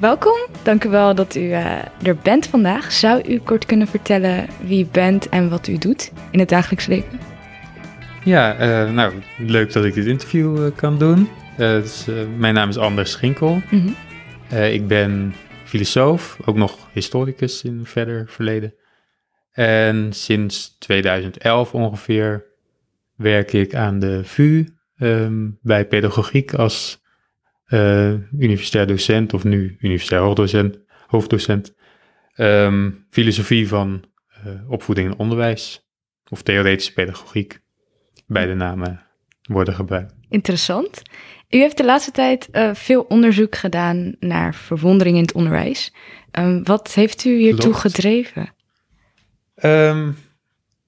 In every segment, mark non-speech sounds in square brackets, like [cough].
Welkom, dank u wel dat u uh, er bent vandaag. Zou u kort kunnen vertellen wie u bent en wat u doet in het dagelijks leven? Ja, uh, nou, leuk dat ik dit interview uh, kan doen. Dus, mijn naam is Anders Schinkel. Mm -hmm. ik ben filosoof, ook nog historicus in verder verleden. En sinds 2011 ongeveer werk ik aan de VU um, bij pedagogiek als uh, universitair docent of nu universitair hoofddocent, hoofddocent. Um, filosofie van uh, opvoeding en onderwijs of theoretische pedagogiek. Beide namen worden gebruikt. Interessant. U heeft de laatste tijd uh, veel onderzoek gedaan naar verwondering in het onderwijs. Um, wat heeft u hiertoe Klopt. gedreven? Um,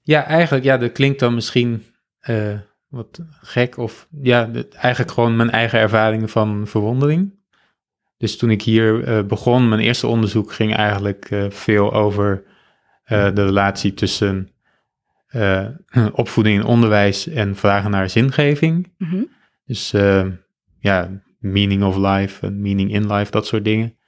ja, eigenlijk, ja, dat klinkt dan misschien uh, wat gek. Of ja, eigenlijk gewoon mijn eigen ervaringen van verwondering. Dus toen ik hier uh, begon, mijn eerste onderzoek ging eigenlijk uh, veel over uh, de relatie tussen [clears throat] opvoeding en onderwijs en vragen naar zingeving. Mm -hmm. Dus ja, meaning of life en meaning in life, dat soort dingen.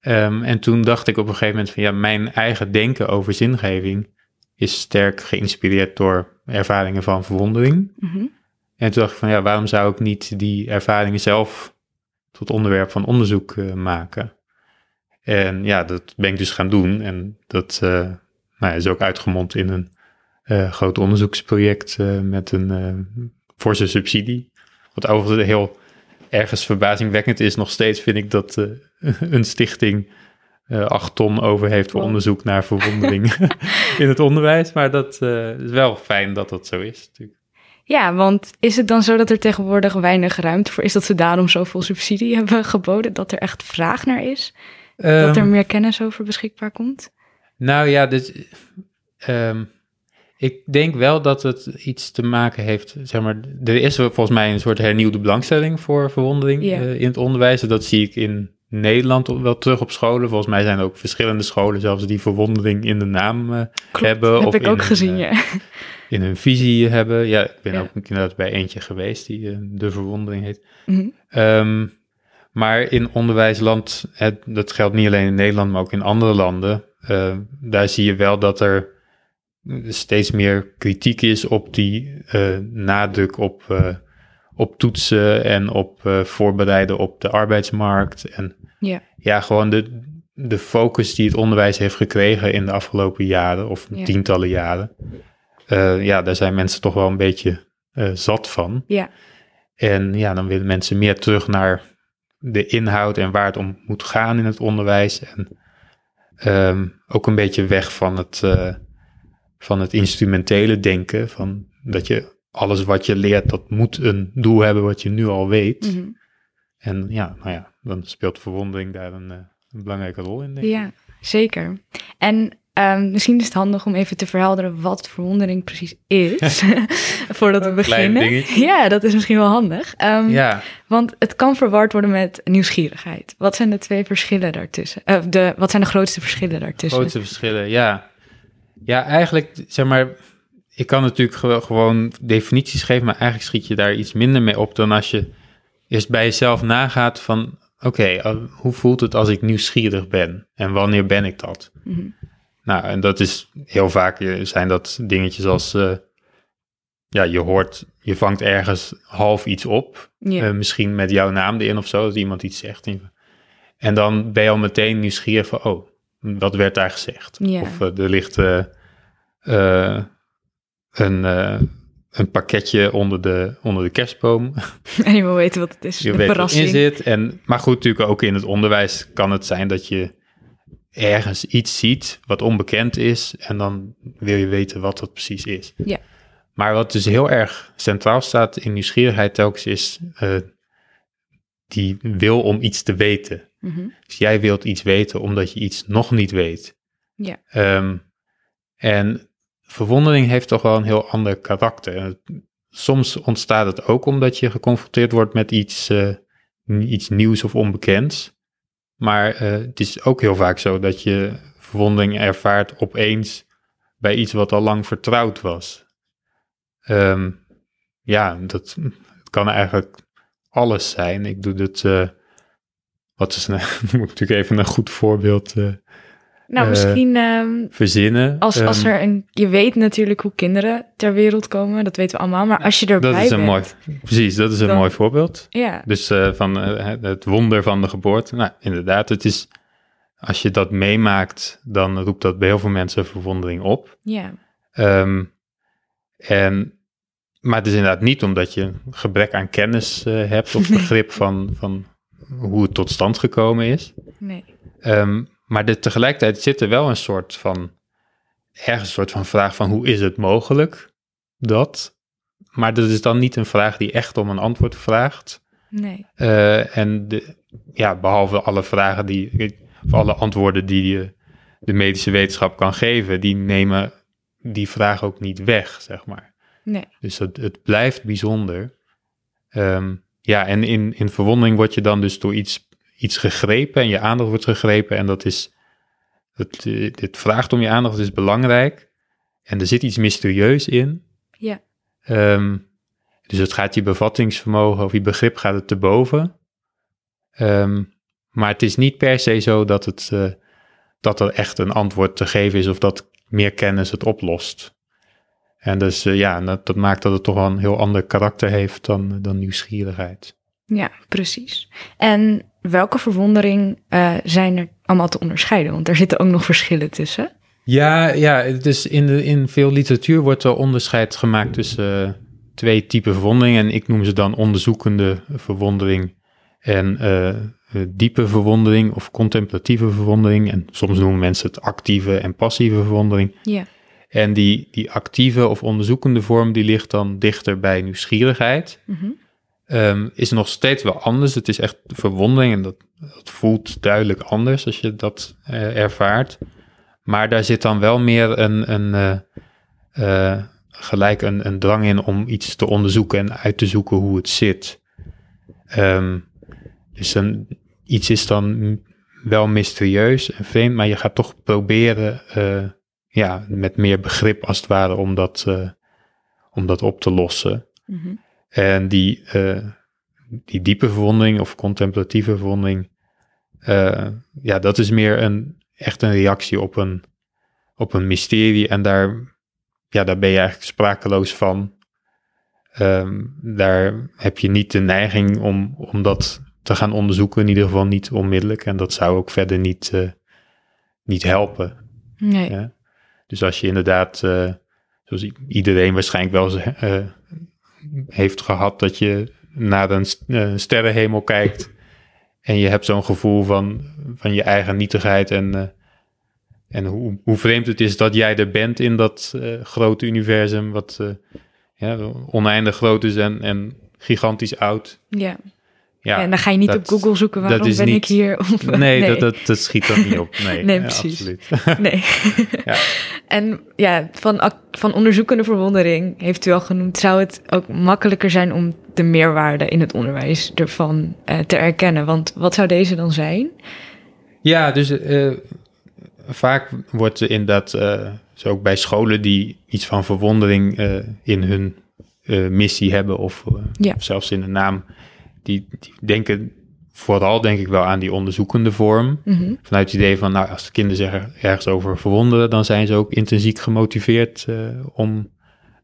Um, en toen dacht ik op een gegeven moment van ja, mijn eigen denken over zingeving is sterk geïnspireerd door ervaringen van verwondering. Mm -hmm. En toen dacht ik van ja, waarom zou ik niet die ervaringen zelf tot onderwerp van onderzoek uh, maken? En ja, dat ben ik dus gaan doen. En dat uh, nou ja, is ook uitgemond in een uh, groot onderzoeksproject met een forse subsidie. Wat overigens heel ergens verbazingwekkend is nog steeds, vind ik dat [laughs] een stichting acht ton over heeft voor onderzoek naar verwondering [laughs] in het onderwijs. Maar dat uh, is wel fijn dat dat zo is. Natuurlijk. Ja, want is het dan zo dat er tegenwoordig weinig ruimte voor is dat ze daarom zoveel subsidie hebben geboden? Dat er echt vraag naar is? Um, dat er meer kennis over beschikbaar komt? Nou ja, dus, um, ik denk wel dat het iets te maken heeft, zeg maar, er is volgens mij een soort hernieuwde belangstelling voor verwondering yeah. uh, in het onderwijs. En dat zie ik in Nederland wel terug op scholen. Volgens mij zijn er ook verschillende scholen zelfs die verwondering in de naam uh, hebben. heb of ik ook gezien, ja. [laughs] In hun visie hebben. Ja, ik ben ja. ook inderdaad bij eentje geweest die uh, de verwondering heet. Mm -hmm. um, maar in onderwijsland, het, dat geldt niet alleen in Nederland, maar ook in andere landen. Uh, daar zie je wel dat er steeds meer kritiek is op die nadruk op op toetsen en op uh, voorbereiden op de arbeidsmarkt. En ja, ja gewoon de, de focus die het onderwijs heeft gekregen in de afgelopen jaren of ja. tientallen jaren. Uh, ja, daar zijn mensen toch wel een beetje uh, zat van. Ja. En ja, dan willen mensen meer terug naar de inhoud en waar het om moet gaan in het onderwijs. En um, ook een beetje weg van het, van het instrumentele denken. Van dat je alles wat je leert, dat moet een doel hebben wat je nu al weet. Mm -hmm. En ja, nou ja, dan speelt verwondering daar een, uh, een belangrijke rol in. Denk ik. Ja, zeker. En um, misschien is het handig om even te verhelderen wat verwondering precies is, [laughs] [laughs] voordat we beginnen. Ja, dat is misschien wel handig. Um, ja. Want het kan verward worden met nieuwsgierigheid. Wat zijn de twee verschillen daartussen? Uh, de, wat zijn de grootste verschillen daartussen? Grootste verschillen, ja. Ja, eigenlijk, zeg maar, ik kan natuurlijk gewoon definities geven, maar eigenlijk schiet je daar iets minder mee op dan als je eerst bij jezelf nagaat van, oké, hoe voelt het als ik nieuwsgierig ben en wanneer ben ik dat? Mm -hmm. Nou, en dat is heel vaak eh, zijn dat dingetjes als, uh, ja, je hoort, je vangt ergens half iets op, yeah. uh, misschien met jouw naam erin of zo, dat iemand iets zegt. En dan ben je al meteen nieuwsgierig van, oh, wat werd daar gezegd? Yeah. Of er ligt een, een pakketje onder de, onder de kerstboom. [laughs] En je wil weten wat het is. Je weet wat in zit. En, maar goed, natuurlijk ook in het onderwijs kan het zijn dat je ergens iets ziet wat onbekend is. En dan wil je weten wat dat precies is. Ja. Maar wat dus heel erg centraal staat in nieuwsgierigheid telkens is uh, die wil om iets te weten. Mm -hmm. Dus jij wilt iets weten omdat je iets nog niet weet. Ja. Um, en verwondering heeft toch wel een heel ander karakter. Soms ontstaat het ook omdat je geconfronteerd wordt met iets, uh, iets nieuws of onbekends. Maar uh, het is ook heel vaak zo dat je verwondering ervaart opeens bij iets wat al lang vertrouwd was. Um, ja, dat kan eigenlijk alles zijn. Ik doe het uh, wat is nou, [laughs] moet natuurlijk even een goed voorbeeld nou, eh, misschien um, verzinnen. Als, als ehm, er een, je weet natuurlijk hoe kinderen ter wereld komen, dat weten we allemaal. Maar als je erbij dat is een bent, mooi, precies, dat is een mooi voorbeeld. Ja. Dus uh, van uh, het wonder van de geboorte. Nou, inderdaad, het is als je dat meemaakt, dan roept dat bij heel veel mensen verwondering op. Ja. Um, en, maar het is inderdaad niet omdat je een gebrek aan kennis hebt of [laughs] begrip van, van hoe het tot stand gekomen is. Nee. Um, maar de, tegelijkertijd zit er wel een soort van, ergens een soort van vraag van hoe is het mogelijk dat? Maar dat is dan niet een vraag die echt om een antwoord vraagt. Nee. Uh, en de, ja, behalve alle vragen die, of alle antwoorden die de, de medische wetenschap kan geven, die nemen die vraag ook niet weg, zeg maar. Nee. Dus het, het blijft bijzonder. Um, ja, en in, in verwondering word je dan dus door iets iets gegrepen en je aandacht wordt gegrepen en dat is, het, het vraagt om je aandacht, is belangrijk. En er zit iets mysterieus in. Ja. Um, dus het gaat je bevattingsvermogen of je begrip gaat het te boven. Um, maar het is niet per se zo dat, het, uh, dat er echt een antwoord te geven is of dat meer kennis het oplost. En dus uh, ja, dat, dat, maakt dat het toch wel een heel ander karakter heeft dan, dan nieuwsgierigheid. Ja, precies. En welke verwondering uh, zijn er allemaal te onderscheiden? Want er zitten ook nog verschillen tussen. Ja, ja dus in, de, in veel literatuur wordt er onderscheid gemaakt tussen uh, twee typen verwondering. En ik noem ze dan onderzoekende verwondering en uh, diepe verwondering of contemplatieve verwondering. En soms noemen mensen het actieve en passieve verwondering. Ja. En die, die actieve of onderzoekende vorm, die ligt dan dichter bij nieuwsgierigheid. Mm -hmm. Um, is nog steeds wel anders. Het is echt verwondering en dat, voelt duidelijk anders als je dat uh, ervaart. Maar daar zit dan wel meer een, een uh, uh, gelijk een, een drang in om iets te onderzoeken en uit te zoeken hoe het zit. Um, dus een, iets is dan wel mysterieus en vreemd, maar je gaat toch proberen ja, met meer begrip als het ware om dat, om dat op te lossen. Mm. En die, uh, die diepe verwondering of contemplatieve verwondering, uh, ja, dat is meer een, echt een reactie op een, op een mysterie. En daar, ja, daar ben je eigenlijk sprakeloos van. Um, daar heb je niet de neiging om, om dat te gaan onderzoeken, in ieder geval niet onmiddellijk. En dat zou ook verder niet, uh, niet helpen. Nee. Ja? Dus als je inderdaad, zoals iedereen waarschijnlijk wel heeft gehad dat je naar een uh, sterrenhemel kijkt en je hebt zo'n gevoel van, van je eigen nietigheid en, uh, en hoe, hoe vreemd het is dat jij er bent in dat uh, grote universum wat ja, oneindig groot is en, en gigantisch oud. Ja. Ja, en dan ga je niet op Google zoeken waarom ben ik hier. Of, nee, nee. Dat, dat, dat, schiet dan niet op. Nee, [laughs] nee precies. absoluut. [laughs] Nee. ja. [laughs] En ja, van, van onderzoekende verwondering heeft u al genoemd. Zou het ook makkelijker zijn om de meerwaarde in het onderwijs ervan uh, te erkennen? Want wat zou deze dan zijn? Ja, dus uh, vaak wordt er inderdaad, uh, zo ook bij scholen die iets van verwondering in hun missie hebben, of, ja. of zelfs in de naam die, die denken vooral denk ik wel aan die onderzoekende vorm. Mm Vanuit het idee van, nou, als de kinderen zeggen ergens over verwonderen, dan zijn ze ook intrinsiek gemotiveerd uh, om,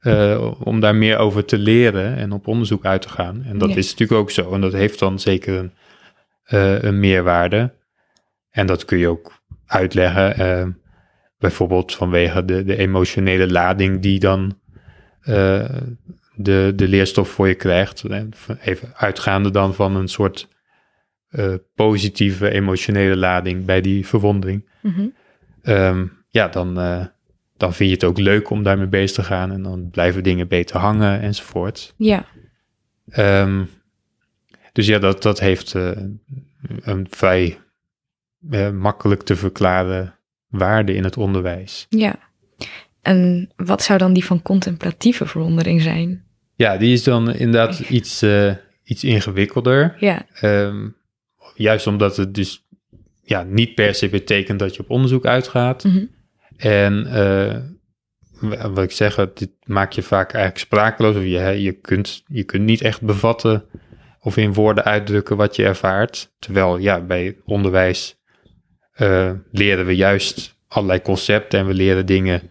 uh, om daar meer over te leren en op onderzoek uit te gaan. En dat is natuurlijk ook zo. En dat heeft dan zeker een, uh, een meerwaarde. En dat kun je ook uitleggen, bijvoorbeeld vanwege de, de emotionele lading die dan de, de leerstof voor je krijgt. Even uitgaande dan van een soort uh, positieve emotionele lading bij die verwondering. Mm um, ja, dan, uh, dan vind je het ook leuk om daarmee bezig te gaan en dan blijven dingen beter hangen enzovoort. Ja. Um, dus ja, dat, dat heeft uh, een vrij makkelijk te verklaren waarde in het onderwijs. Ja. En wat zou dan die van contemplatieve verwondering zijn? Ja, die is dan inderdaad iets, uh, iets ingewikkelder. Ja. Um, juist omdat het dus ja, niet per se betekent dat je op onderzoek uitgaat. Mm -hmm. En uh, wat ik zeg, dit maakt je vaak eigenlijk sprakeloos. Of je, je, kunt, je kunt niet echt bevatten of in woorden uitdrukken wat je ervaart. Terwijl ja, bij onderwijs uh, leren we juist allerlei concepten en we leren dingen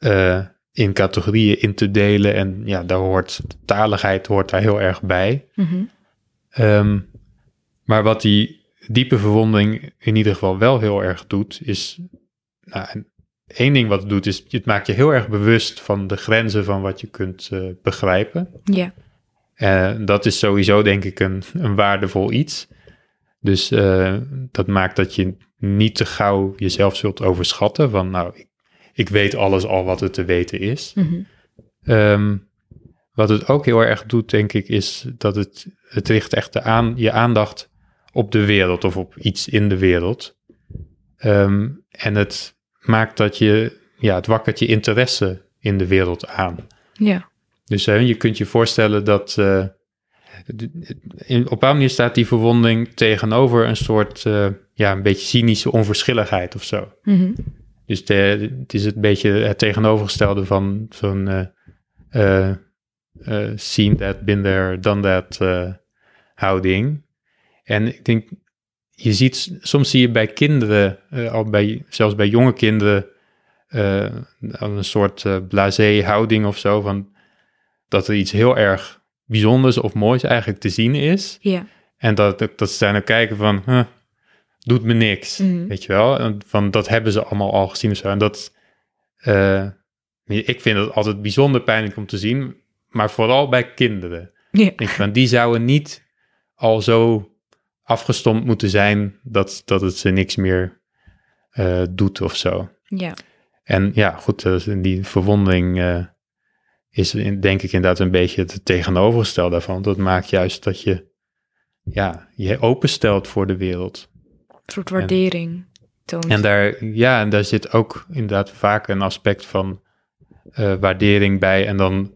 uh, in categorieën in te delen. En ja, daar hoort taligheid hoort daar heel erg bij. Mm um, maar wat die diepe verwondering in ieder geval wel heel erg doet, is. Nou, één ding wat het doet, is het maakt je heel erg bewust van de grenzen van wat je kunt uh, begrijpen. Ja. Dat is sowieso, denk ik, een, een waardevol iets. Dus uh, dat maakt dat je niet te gauw jezelf zult overschatten. Van nou, ik, ik weet alles al wat er te weten is. Mm -hmm. wat het ook heel erg doet, denk ik, is dat het, het richt echt de aan, je aandacht op de wereld of op iets in de wereld. Um, en het maakt dat je, ja, het wakkert je interesse in de wereld aan. Ja. Dus uh, je kunt je voorstellen dat uh, in, op een manier staat die verwonding tegenover een soort, uh, ja, een beetje cynische onverschilligheid of zo. Mm -hmm. Dus de, het is het beetje het tegenovergestelde van zo'n seen that, been there, done that houding. En ik denk, je ziet, soms zie je bij kinderen, uh, al bij, zelfs bij jonge kinderen, uh, een soort uh, blasé houding of zo, van dat er iets heel erg bijzonders of moois eigenlijk te zien is. Ja. En dat, dat ze daar naar kijken van, huh, doet me niks, mm. weet je wel. Van, dat hebben ze allemaal al gezien of zo. En dat, ik vind het altijd bijzonder pijnlijk om te zien, maar vooral bij kinderen. Ja. Van, die zouden niet al zo afgestompt moeten zijn dat, dat het ze niks meer uh, doet of zo. Ja. En ja, goed, uh, die verwondering uh, is denk ik inderdaad een beetje het tegenovergestelde daarvan. Dat maakt juist dat je ja, je openstelt voor de wereld. Een soort waardering toont. En daar, ja, en daar zit ook inderdaad vaak een aspect van waardering bij. En dan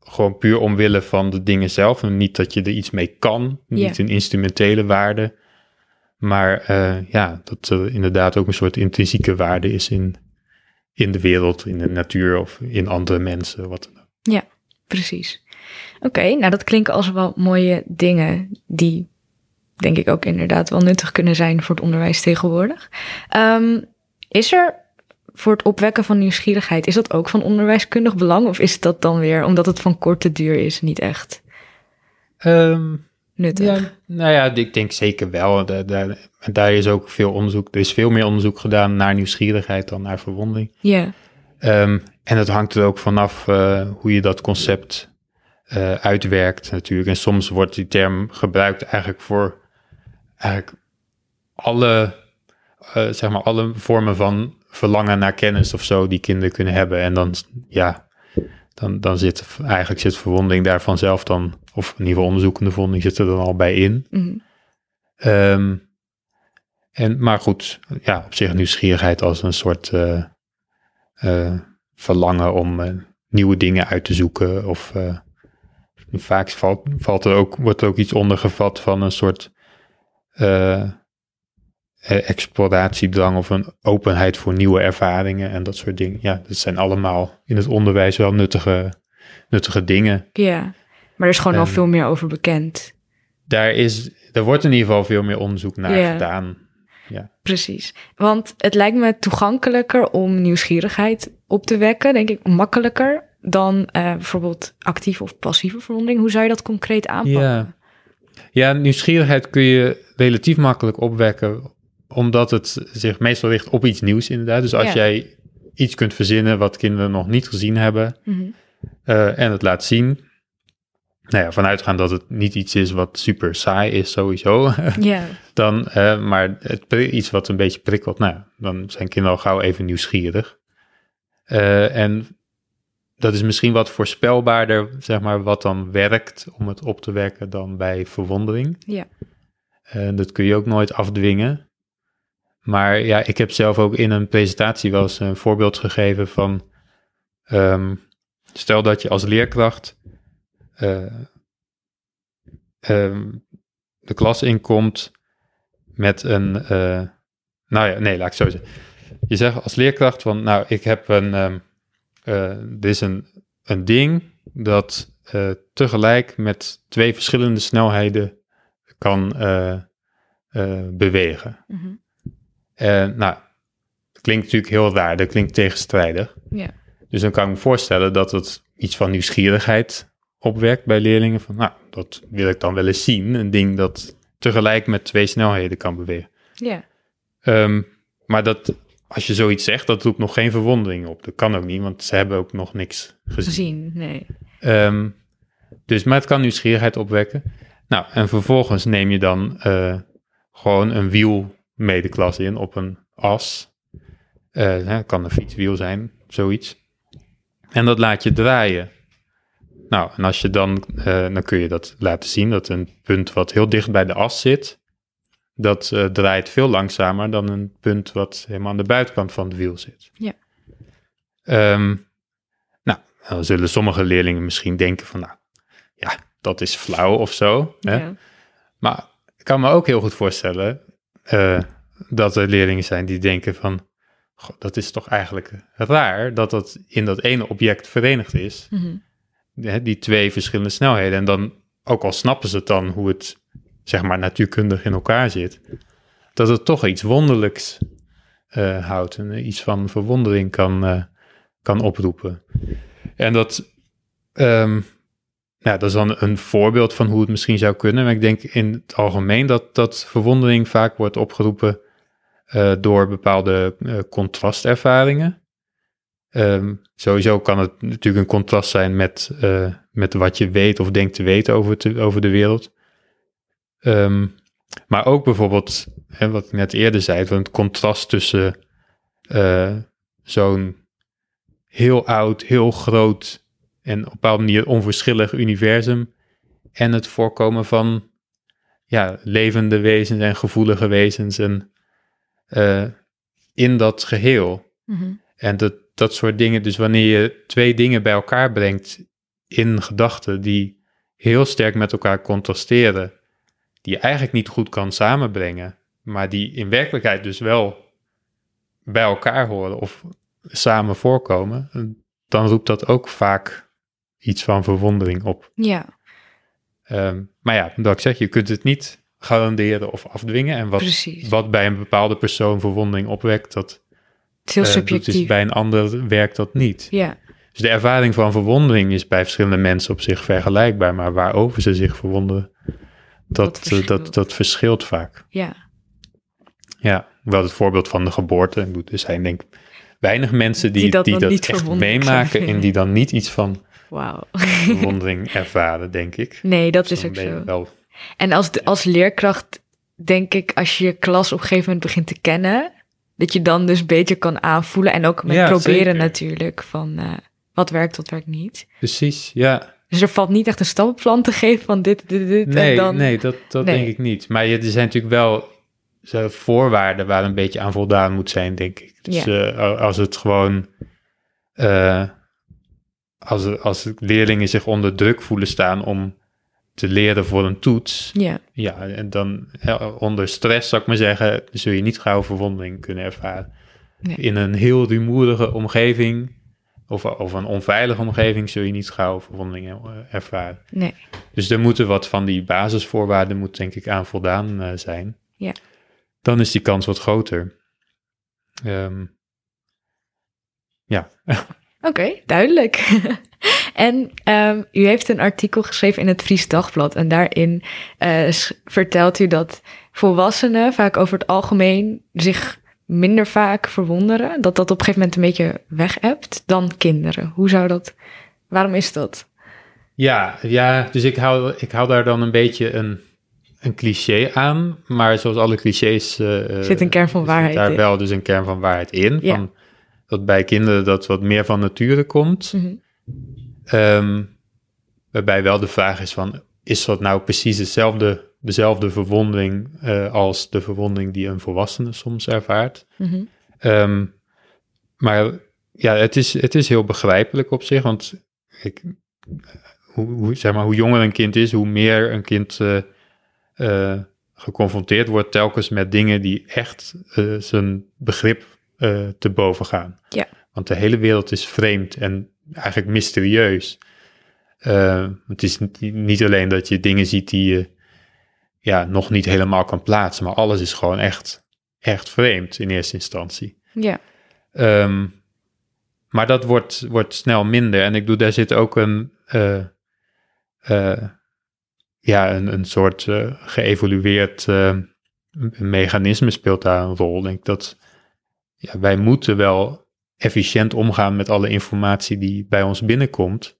gewoon puur omwille van de dingen zelf. En niet dat je er iets mee kan, niet een instrumentele waarde. Maar uh, ja, dat er inderdaad ook een soort intrinsieke waarde is in, in de wereld, in de natuur of in andere mensen. Wat dan. Ja, precies. Oké, nou dat klinken als wel mooie dingen die denk ik ook inderdaad wel nuttig kunnen zijn voor het onderwijs tegenwoordig. Um, is er voor het opwekken van nieuwsgierigheid, is dat ook van onderwijskundig belang? Of is dat dan weer, omdat het van korte duur is, niet echt um, nuttig? Ja, nou ja, ik denk zeker wel. Daar, daar, daar, is ook veel onderzoek, er is veel meer onderzoek gedaan naar nieuwsgierigheid dan naar verwonding. Ja. Um, en het hangt er ook vanaf uh, hoe je dat concept uh, uitwerkt natuurlijk. En soms wordt die term gebruikt eigenlijk voor eigenlijk alle, uh, zeg maar, alle vormen van verlangen naar kennis of zo die kinderen kunnen hebben. En dan, ja, dan, dan zit eigenlijk zit verwondering daar vanzelf dan, of in ieder geval onderzoekende verwondering zit er dan al bij in. Mm en, maar goed, ja, op zich nieuwsgierigheid als een soort uh, uh, verlangen om uh, nieuwe dingen uit te zoeken. Of vaak valt, valt er ook, wordt er ook iets ondergevat van een soort eh, exploratiedrang of een openheid voor nieuwe ervaringen en dat soort dingen. Ja, dat zijn allemaal in het onderwijs wel nuttige, nuttige dingen. Ja, maar er is gewoon al veel meer over bekend. Daar, is, er wordt in ieder geval veel meer onderzoek naar gedaan. Ja. Precies. Want het lijkt me toegankelijker om nieuwsgierigheid op te wekken, denk ik, makkelijker dan uh, bijvoorbeeld actieve of passieve verwondering. Hoe zou je dat concreet aanpakken? Ja. ja, nieuwsgierigheid kun je relatief makkelijk opwekken omdat het zich meestal richt op iets nieuws inderdaad. Dus als jij iets kunt verzinnen wat kinderen nog niet gezien hebben mhm. eh, en het laat zien. Nou ja, vanuitgaan dat het niet iets is wat super saai is sowieso. [laughs] Ja. dan, uh, maar het, iets wat een beetje prikkelt, nou, dan zijn kinderen al gauw even nieuwsgierig. Uh, en dat is misschien wat voorspelbaarder, zeg maar, wat dan werkt om het op te wekken dan bij verwondering. Ja. En dat kun je ook nooit afdwingen. Maar ja, ik heb zelf ook in een presentatie wel eens een voorbeeld gegeven van. Um, stel dat je als leerkracht uh, um, de klas inkomt met een. Uh, nou ja, nee, laat ik zo zeggen. Je zegt als leerkracht van, nou, ik heb een. Um, dit is een, een ding dat tegelijk met twee verschillende snelheden kan bewegen. Mm nou, dat klinkt natuurlijk heel raar, dat klinkt tegenstrijdig. Dus dan kan ik me voorstellen dat het iets van nieuwsgierigheid opwekt bij leerlingen. Van, nou, dat wil ik dan wel eens zien. Een ding dat tegelijk met twee snelheden kan bewegen. Ja. Ehm, maar dat, als je zoiets zegt, dat roept nog geen verwondering op. Dat kan ook niet, want ze hebben ook nog niks gezien. Gezien, nee. Um, dus, maar het kan nieuwsgierigheid opwekken. Nou, en vervolgens neem je dan uh, gewoon een wiel mee de klas in op een as. Uh, kan een fietswiel zijn, zoiets. En dat laat je draaien. Nou, en als je dan, uh, dan kun je dat laten zien, dat een punt wat heel dicht bij de as zit, dat uh, draait veel langzamer dan een punt wat helemaal aan de buitenkant van het wiel zit. Ja. Um, nou, dan zullen sommige leerlingen misschien denken van, nou, ja, dat is flauw of zo. Hè? Ja. Maar ik kan me ook heel goed voorstellen uh, dat er leerlingen zijn die denken van, goh, dat is toch eigenlijk raar dat dat in dat ene object verenigd is. Mm die twee verschillende snelheden. En dan, ook al snappen ze het dan hoe het, zeg maar, natuurkundig in elkaar zit, dat het toch iets wonderlijks uh, houdt en iets van verwondering kan, uh, kan oproepen. En dat, um, ja, dat is dan een voorbeeld van hoe het misschien zou kunnen. Maar ik denk in het algemeen dat, dat verwondering vaak wordt opgeroepen uh, door bepaalde contrastervaringen. Um, sowieso kan het natuurlijk een contrast zijn met, uh, met wat je weet of denkt te weten over, over de wereld. Um, maar ook bijvoorbeeld, hè, wat ik net eerder zei, het contrast tussen uh, zo'n heel oud, heel groot en op een bepaalde manier onverschillig universum en het voorkomen van ja, levende wezens en gevoelige wezens en, uh, in dat geheel. Mm -hmm. En dat, dat soort dingen. Dus wanneer je twee dingen bij elkaar brengt in gedachten die heel sterk met elkaar contrasteren, die je eigenlijk niet goed kan samenbrengen, maar die in werkelijkheid dus wel bij elkaar horen of samen voorkomen, dan roept dat ook vaak iets van verwondering op. Ja. Um, maar ja, dat ik zeg, je kunt het niet garanderen of afdwingen. En wat, wat bij een bepaalde persoon verwondering opwekt, dat het is heel uh, subjectief. Dus bij een ander werkt dat niet. Ja. Dus de ervaring van verwondering is bij verschillende mensen op zich vergelijkbaar, maar waarover ze zich verwonderen, dat, dat, verschilt. dat, dat verschilt vaak. Ja. Ja, wel het voorbeeld van de geboorte. Er zijn denk ik weinig mensen die, die dat, die dat echt meemaken en die dan niet iets van wow. verwondering [laughs] ervaren, denk ik. Nee, dat dus is ook zo. Wel... En als, als leerkracht denk ik, als je je klas op een gegeven moment begint te kennen, dat je dan dus beter kan aanvoelen. En ook met proberen natuurlijk van uh, wat werkt, wat werkt niet. Precies, ja. Dus er valt niet echt een stappenplan te geven van dit, dit, dit nee, en dan... Nee, dat, dat denk ik niet. Maar er zijn natuurlijk wel zo voorwaarden waar een beetje aan voldaan moet zijn, denk ik. Dus ja. uh, als het gewoon... Uh, als, als leerlingen zich onder druk voelen staan om te leren voor een toets. Ja. Ja, en dan onder stress, zou ik maar zeggen, zul je niet gauw verwondering kunnen ervaren. Nee. In een heel rumoerige omgeving of, of een onveilige omgeving zul je niet gauw verwondering eh, ervaren. Nee. Dus er moeten wat van die basisvoorwaarden, moet denk ik aan voldaan uh, zijn. Ja. Dan is die kans wat groter. Um, ja. [laughs] Oké, duidelijk. [laughs] en um, u heeft een artikel geschreven in het Fries Dagblad. En daarin uh, vertelt u dat volwassenen vaak over het algemeen zich minder vaak verwonderen. Dat dat op een gegeven moment een beetje weg hebt dan kinderen. Hoe zou dat, waarom is dat? Ja, ja dus ik hou, ik hou daar dan een beetje een, een cliché aan. Maar zoals alle clichés... Uh, zit een kern van waarheid daar wel dus een kern van waarheid in. Ja. Van, dat bij kinderen dat wat meer van nature komt. Mm -hmm. waarbij wel de vraag is van, is dat nou precies hetzelfde, dezelfde verwondering uh, als de verwondering die een volwassene soms ervaart? Mm -hmm. maar ja, het is, het is heel begrijpelijk op zich, want ik, hoe, hoe, zeg maar, hoe jonger een kind is, hoe meer een kind uh, uh, geconfronteerd wordt telkens met dingen die echt zijn begrip uh, te boven gaan. Ja. Want de hele wereld is vreemd en eigenlijk mysterieus. het is niet alleen dat je dingen ziet die je ja, nog niet helemaal kan plaatsen, maar alles is gewoon echt, echt vreemd in eerste instantie. Ja. Ehm, maar dat wordt, wordt snel minder. En ik doe, daar zit ook een, uh, ja, een, een soort geëvolueerd mechanisme speelt daar een rol. Ik denk dat ja, wij moeten wel efficiënt omgaan met alle informatie die bij ons binnenkomt.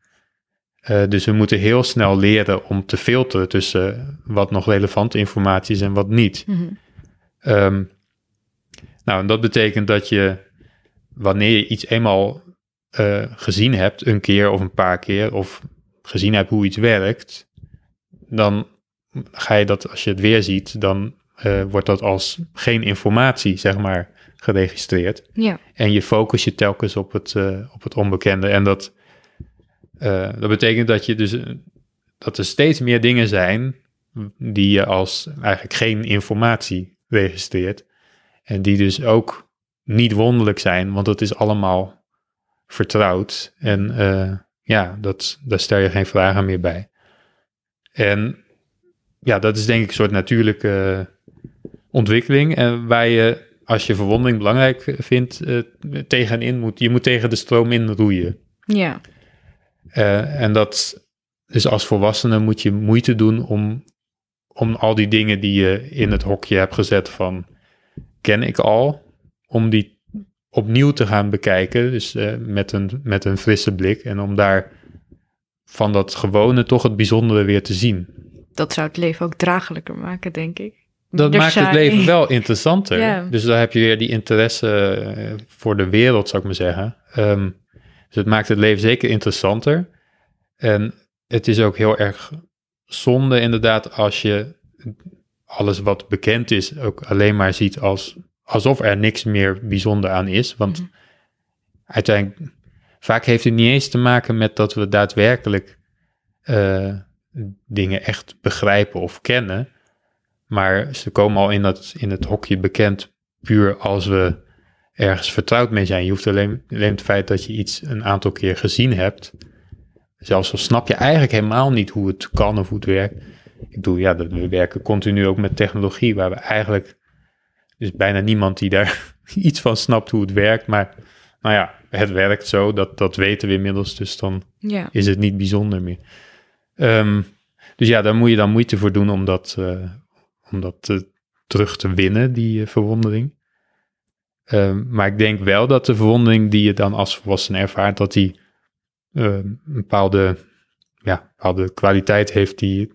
dus we moeten heel snel leren om te filteren tussen wat nog relevante informatie is en wat niet. Mm nou, en dat betekent dat je wanneer je iets eenmaal uh, gezien hebt, een keer of een paar keer, of gezien hebt hoe iets werkt, dan ga je dat, als je het weer ziet, dan uh, wordt dat als geen informatie, zeg maar, geregistreerd. Ja. En je focus je telkens op het, uh, op het onbekende. En dat, dat betekent dat je dus dat er steeds meer dingen zijn die je als eigenlijk geen informatie registreert. En die dus ook niet wonderlijk zijn, want het is allemaal vertrouwd. En uh, ja, dat, daar stel je geen vragen meer bij. En ja, dat is denk ik een soort natuurlijke ontwikkeling. En waar je, als je verwondering belangrijk vindt, uh, tegenin moet. Je moet tegen de stroom in roeien. Ja. Uh, en dat, dus als volwassene moet je moeite doen om, om al die dingen die je in het hokje hebt gezet van ken ik al, om die opnieuw te gaan bekijken. Dus uh, met, een, met een frisse blik. En om daar van dat gewone toch het bijzondere weer te zien. Dat zou het leven ook draaglijker maken, denk ik. Dat maakt het leven wel interessanter. [laughs] Dus daar heb je weer die interesse eh, voor de wereld, zou ik maar zeggen. Um, dus het maakt het leven zeker interessanter. En het is ook heel erg zonde, inderdaad, als je alles wat bekend is ook alleen maar ziet als alsof er niks meer bijzonder aan is. Want mhm. uiteindelijk, vaak heeft het niet eens te maken met dat we daadwerkelijk uh, dingen echt begrijpen of kennen. Maar ze komen al in, dat, in het hokje bekend puur als we ergens vertrouwd mee zijn. Je hoeft alleen, alleen het feit dat je iets een aantal keer gezien hebt. Zelfs al snap je eigenlijk helemaal niet hoe het kan of hoe het werkt. Ik bedoel, ja, we werken continu ook met technologie waar we eigenlijk is bijna niemand die daar [laughs] iets van snapt hoe het werkt. Maar nou ja, het werkt zo, dat, dat weten we inmiddels. Dus dan ja. is het niet bijzonder meer. Um, dus ja, daar moet je dan moeite voor doen om dat, uh, om dat uh, terug te winnen, die uh, verwondering. Um, maar ik denk wel dat de verwondering die je dan als volwassene ervaart, dat die een bepaalde, ja, bepaalde kwaliteit heeft die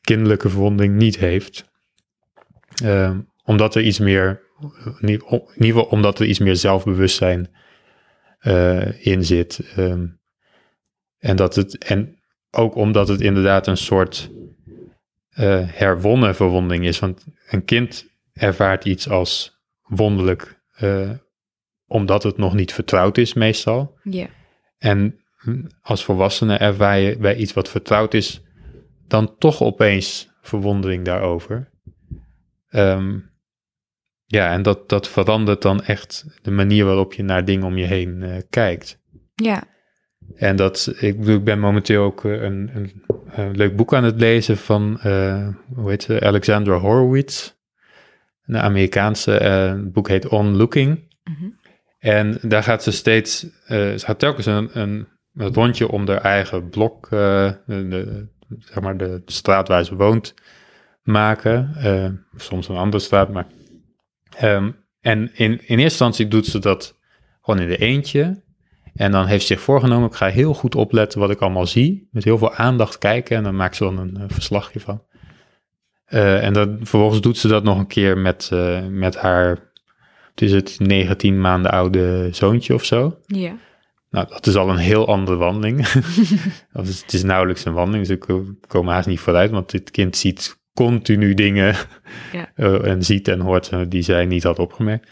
kinderlijke verwondering niet heeft. Um, omdat er iets meer, in omdat er iets meer zelfbewustzijn uh, in zit. En, dat het, en ook omdat het inderdaad een soort uh, herwonnen verwonding is. Want een kind ervaart iets als wonderlijk, uh, omdat het nog niet vertrouwd is meestal. Ja. En als volwassene ervaar je bij iets wat vertrouwd is, dan toch opeens verwondering daarover. Um, ja, en dat, dat verandert dan echt de manier waarop je naar dingen om je heen uh, kijkt. Ja. En dat, ik bedoel, ik ben momenteel ook een, een, een, leuk boek aan het lezen van, uh, hoe heet ze, Alexandra Horowitz. Een Amerikaanse boek heet On Looking. Mm En daar gaat ze steeds, ze gaat telkens een, een, een rondje om haar eigen blok, de, zeg maar de, de, straat waar ze woont, maken. soms een andere straat, maar Um, en in, in eerste instantie doet ze dat gewoon in de eentje. En dan heeft ze zich voorgenomen, ik ga heel goed opletten wat ik allemaal zie. Met heel veel aandacht kijken en dan maakt ze dan een uh, verslagje van. Uh, en dan vervolgens doet ze dat nog een keer met, uh, met haar, het is het 19 maanden oude zoontje of zo. Ja. Nou, dat is al een heel andere wandeling. [laughs] het is nauwelijks een wandeling, dus ik kom haast niet vooruit, want dit kind ziet continu dingen ja. [laughs] en ziet en hoort die zij niet had opgemerkt.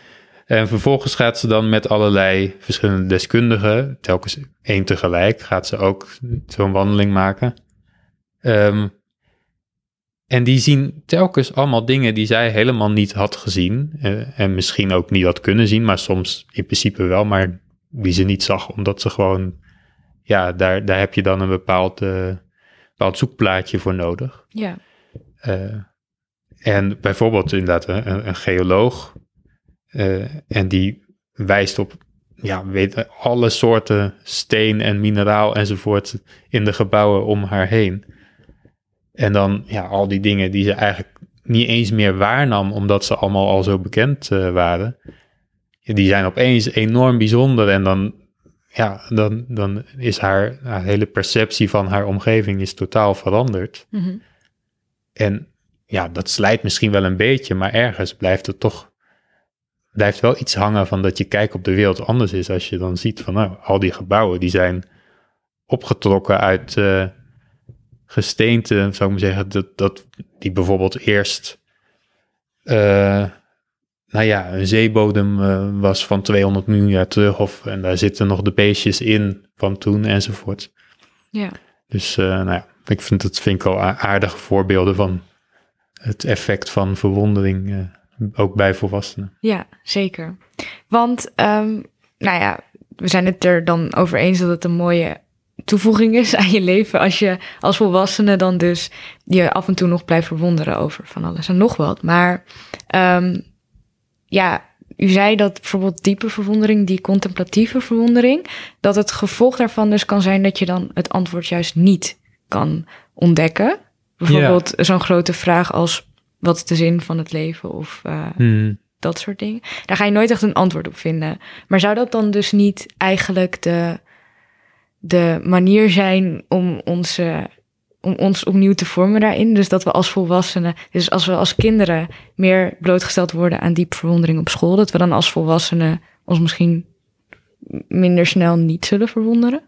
En vervolgens gaat ze dan met allerlei verschillende deskundigen, telkens één tegelijk, gaat ze ook zo'n wandeling maken. Um, en die zien telkens allemaal dingen die zij helemaal niet had gezien. Uh, en misschien ook niet had kunnen zien, maar soms in principe wel, maar die ze niet zag, omdat ze gewoon ja, daar, daar heb je dan een bepaald, uh, bepaald zoekplaatje voor nodig. Ja. en bijvoorbeeld inderdaad een, een geoloog, en die wijst op ja, weet, alle soorten steen en mineraal enzovoort in de gebouwen om haar heen. En dan ja, al die dingen die ze eigenlijk niet eens meer waarnam, omdat ze allemaal al zo bekend uh, waren. Die zijn opeens enorm bijzonder en dan, ja, dan, dan is haar, haar hele perceptie van haar omgeving is totaal veranderd. Mhm. En ja, dat slijt misschien wel een beetje, maar ergens blijft het toch blijft wel iets hangen van dat je kijk op de wereld anders is als je dan ziet van nou, al die gebouwen die zijn opgetrokken uit uh, gesteente, zou ik maar zeggen, dat, dat die bijvoorbeeld eerst uh, nou ja, een zeebodem uh, was van 200 miljoen jaar terug of en daar zitten nog de beestjes in van toen enzovoort. Ja. Dus nou ja, ik vind het vind ik al aardige voorbeelden van het effect van verwondering ook bij volwassenen. Ja, zeker. Want, um, nou ja, we zijn het er dan over eens dat het een mooie toevoeging is aan je leven. Als je als volwassene dan dus je af en toe nog blijft verwonderen over van alles en nog wat. Maar um, ja, u zei dat bijvoorbeeld diepe verwondering, die contemplatieve verwondering, dat het gevolg daarvan dus kan zijn dat je dan het antwoord juist niet kan ontdekken. Bijvoorbeeld zo'n grote vraag als wat is de zin van het leven of uh, hmm. dat soort dingen. Daar ga je nooit echt een antwoord op vinden. Maar zou dat dan dus niet eigenlijk de, de manier zijn om, onze, om ons opnieuw te vormen daarin? Dus dat we als volwassenen, dus als we als kinderen meer blootgesteld worden aan diep verwondering op school, dat we dan als volwassenen ons misschien minder snel niet zullen verwonderen?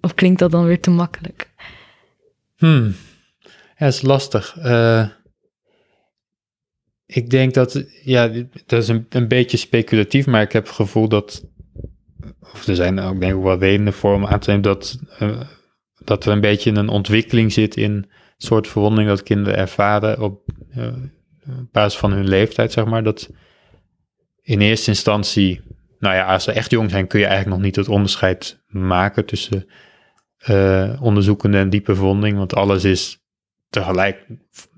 Of klinkt dat dan weer te makkelijk? Hmm. Ja, is lastig. Uh, ik denk dat, ja, dat is een, een beetje speculatief, maar ik heb het gevoel dat, of er zijn ook denk ik wel redenen voor om aan te nemen dat, uh, dat er een beetje een ontwikkeling zit in het soort verwonding dat kinderen ervaren op uh, basis van hun leeftijd, zeg maar. Dat in eerste instantie, nou ja, als ze echt jong zijn, kun je eigenlijk nog niet het onderscheid maken tussen uh, onderzoekende en diepe verwonding, want alles is tegelijk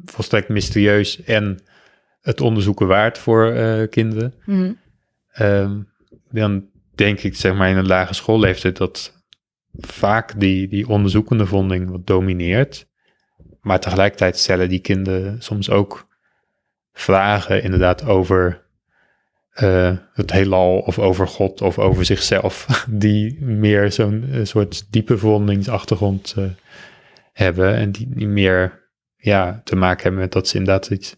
volstrekt mysterieus en het onderzoeken waard voor uh, kinderen. Mhm. Ehm, dan denk ik, zeg maar, in een lage schoolleeftijd dat vaak die, die onderzoekende vonding wat domineert. Maar tegelijkertijd stellen die kinderen soms ook vragen, inderdaad, over uh, het heelal of over God of over zichzelf, [laughs] die meer zo'n eh, soort diepe vondingsachtergrond hebben en die, die meer ja, te maken hebben met dat ze inderdaad iets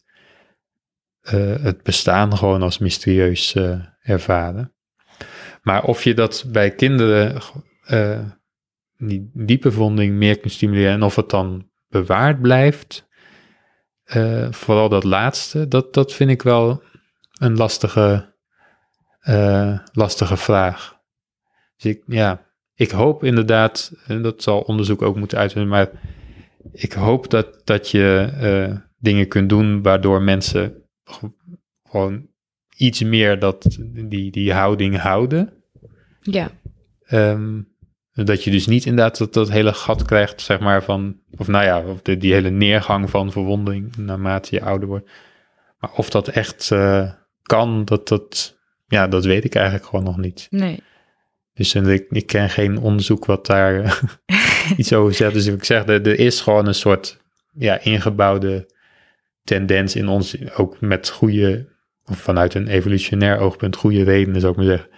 uh, het bestaan gewoon als mysterieus uh, ervaren. Maar of je dat bij kinderen, uh, die diepe vonding, meer kunt stimuleren en of het dan bewaard blijft, vooral dat laatste, dat, dat vind ik wel een lastige, lastige vraag. Dus ik, ja, ik hoop inderdaad, en dat zal onderzoek ook moeten uitvinden, maar ik hoop dat, dat je dingen kunt doen waardoor mensen gewoon iets meer dat, die, die houding houden. Ja. Um, dat je dus niet inderdaad dat, dat hele gat krijgt, zeg maar, van, of nou ja, of de, die hele neergang van verwonding naarmate je ouder wordt. Maar of dat echt uh, kan, dat, dat, ja, dat weet ik eigenlijk gewoon nog niet. Nee. Dus en ik, ik ken geen onderzoek wat daar [laughs] iets over zegt. Dus ik zeg, er, er is gewoon een soort ja, ingebouwde tendens in ons, ook met goede, of vanuit een evolutionair oogpunt, goede redenen zou ik maar zeggen,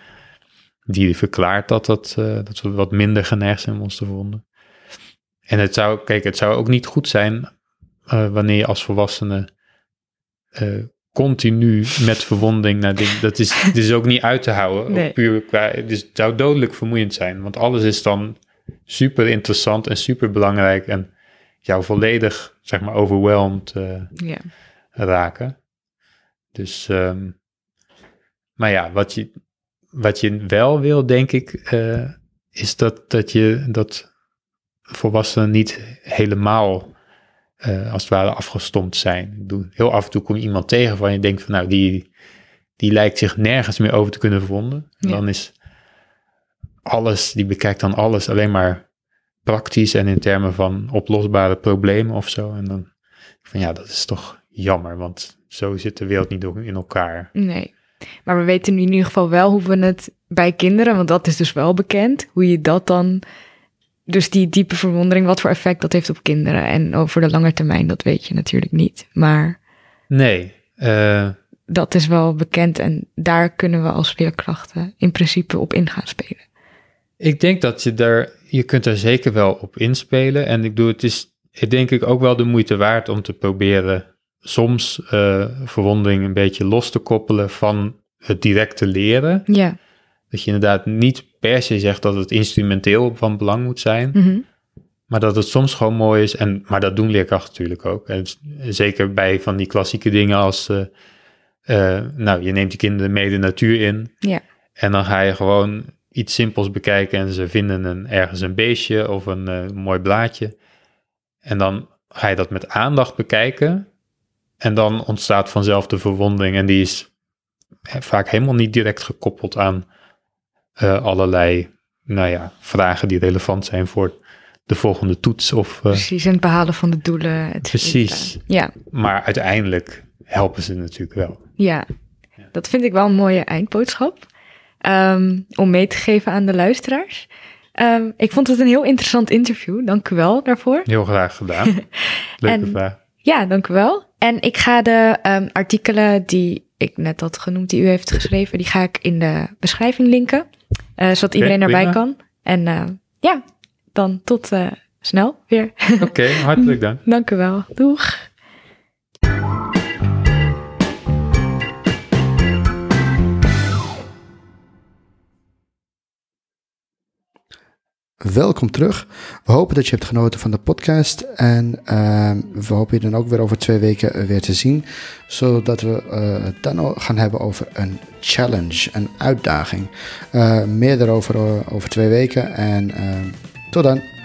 die verklaart dat, dat, uh, dat we wat minder geneigd zijn om ons te verwonden. En het zou, kijk, het zou ook niet goed zijn uh, wanneer je als volwassene uh, continu met verwonding naar dingen, dat is, dit is ook niet uit te houden. Nee. Puur qua, dus het zou dodelijk vermoeiend zijn, want alles is dan super interessant en super belangrijk en jou volledig, zeg maar, overweldigd uh, raken. Dus, um, maar ja, wat je, wat je wel wil, denk ik, uh, is dat, dat je dat volwassenen niet helemaal uh, als het ware afgestompt zijn. Heel af en toe kom je iemand tegen van je denkt van nou, die, die lijkt zich nergens meer over te kunnen verwonden. Dan is alles, die bekijkt dan alles alleen maar praktisch en in termen van oplosbare problemen of zo. En dan van ja, dat is toch jammer, want zo zit de wereld niet in elkaar. Nee, maar we weten in ieder geval wel hoe we het bij kinderen, want dat is dus wel bekend, hoe je dat dan, dus die diepe verwondering, wat voor effect dat heeft op kinderen. En over de lange termijn, dat weet je natuurlijk niet. Maar. Nee. Uh... Dat is wel bekend en daar kunnen we als leerkrachten in principe op in gaan spelen. Ik denk dat je daar, je kunt er zeker wel op inspelen. En ik bedoel, het is denk ik ook wel de moeite waard om te proberen soms uh, verwondering een beetje los te koppelen van het directe leren. Ja. Dat je inderdaad niet per se zegt dat het instrumenteel van belang moet zijn. Mhm. Maar dat het soms gewoon mooi is. En, maar dat doen leerkrachten natuurlijk ook. En zeker bij van die klassieke dingen als... Uh, uh, nou, je neemt je kinderen mee de natuur in. Ja. En dan ga je gewoon iets simpels bekijken en ze vinden een, ergens een beestje of een uh, mooi blaadje. En dan ga je dat met aandacht bekijken. En dan ontstaat vanzelf de verwondering. En die is vaak helemaal niet direct gekoppeld aan uh, allerlei nou ja, vragen die relevant zijn voor de volgende toets. Of, uh, precies, en het behalen van de doelen. Het precies. Ja. Maar uiteindelijk helpen ze natuurlijk wel. Ja, dat vind ik wel een mooie eindboodschap. Um, om mee te geven aan de luisteraars. Um, ik vond het een heel interessant interview. Dank u wel daarvoor. Heel graag gedaan. [laughs] Leuke en, vraag. Ja, dank u wel. En ik ga de um, artikelen die ik net had genoemd, die u heeft geschreven, die ga ik in de beschrijving linken. Uh, zodat iedereen erbij kan. En uh, ja, dan tot uh, snel weer. Oké, [laughs] hartelijk dank. dank u wel. Doeg. Welkom terug. We hopen dat je hebt genoten van de podcast. En uh, we hopen je dan ook weer over twee weken weer te zien. Zodat we uh, het dan gaan hebben over een challenge, een uitdaging. Uh, meer daarover over twee weken. En tot dan.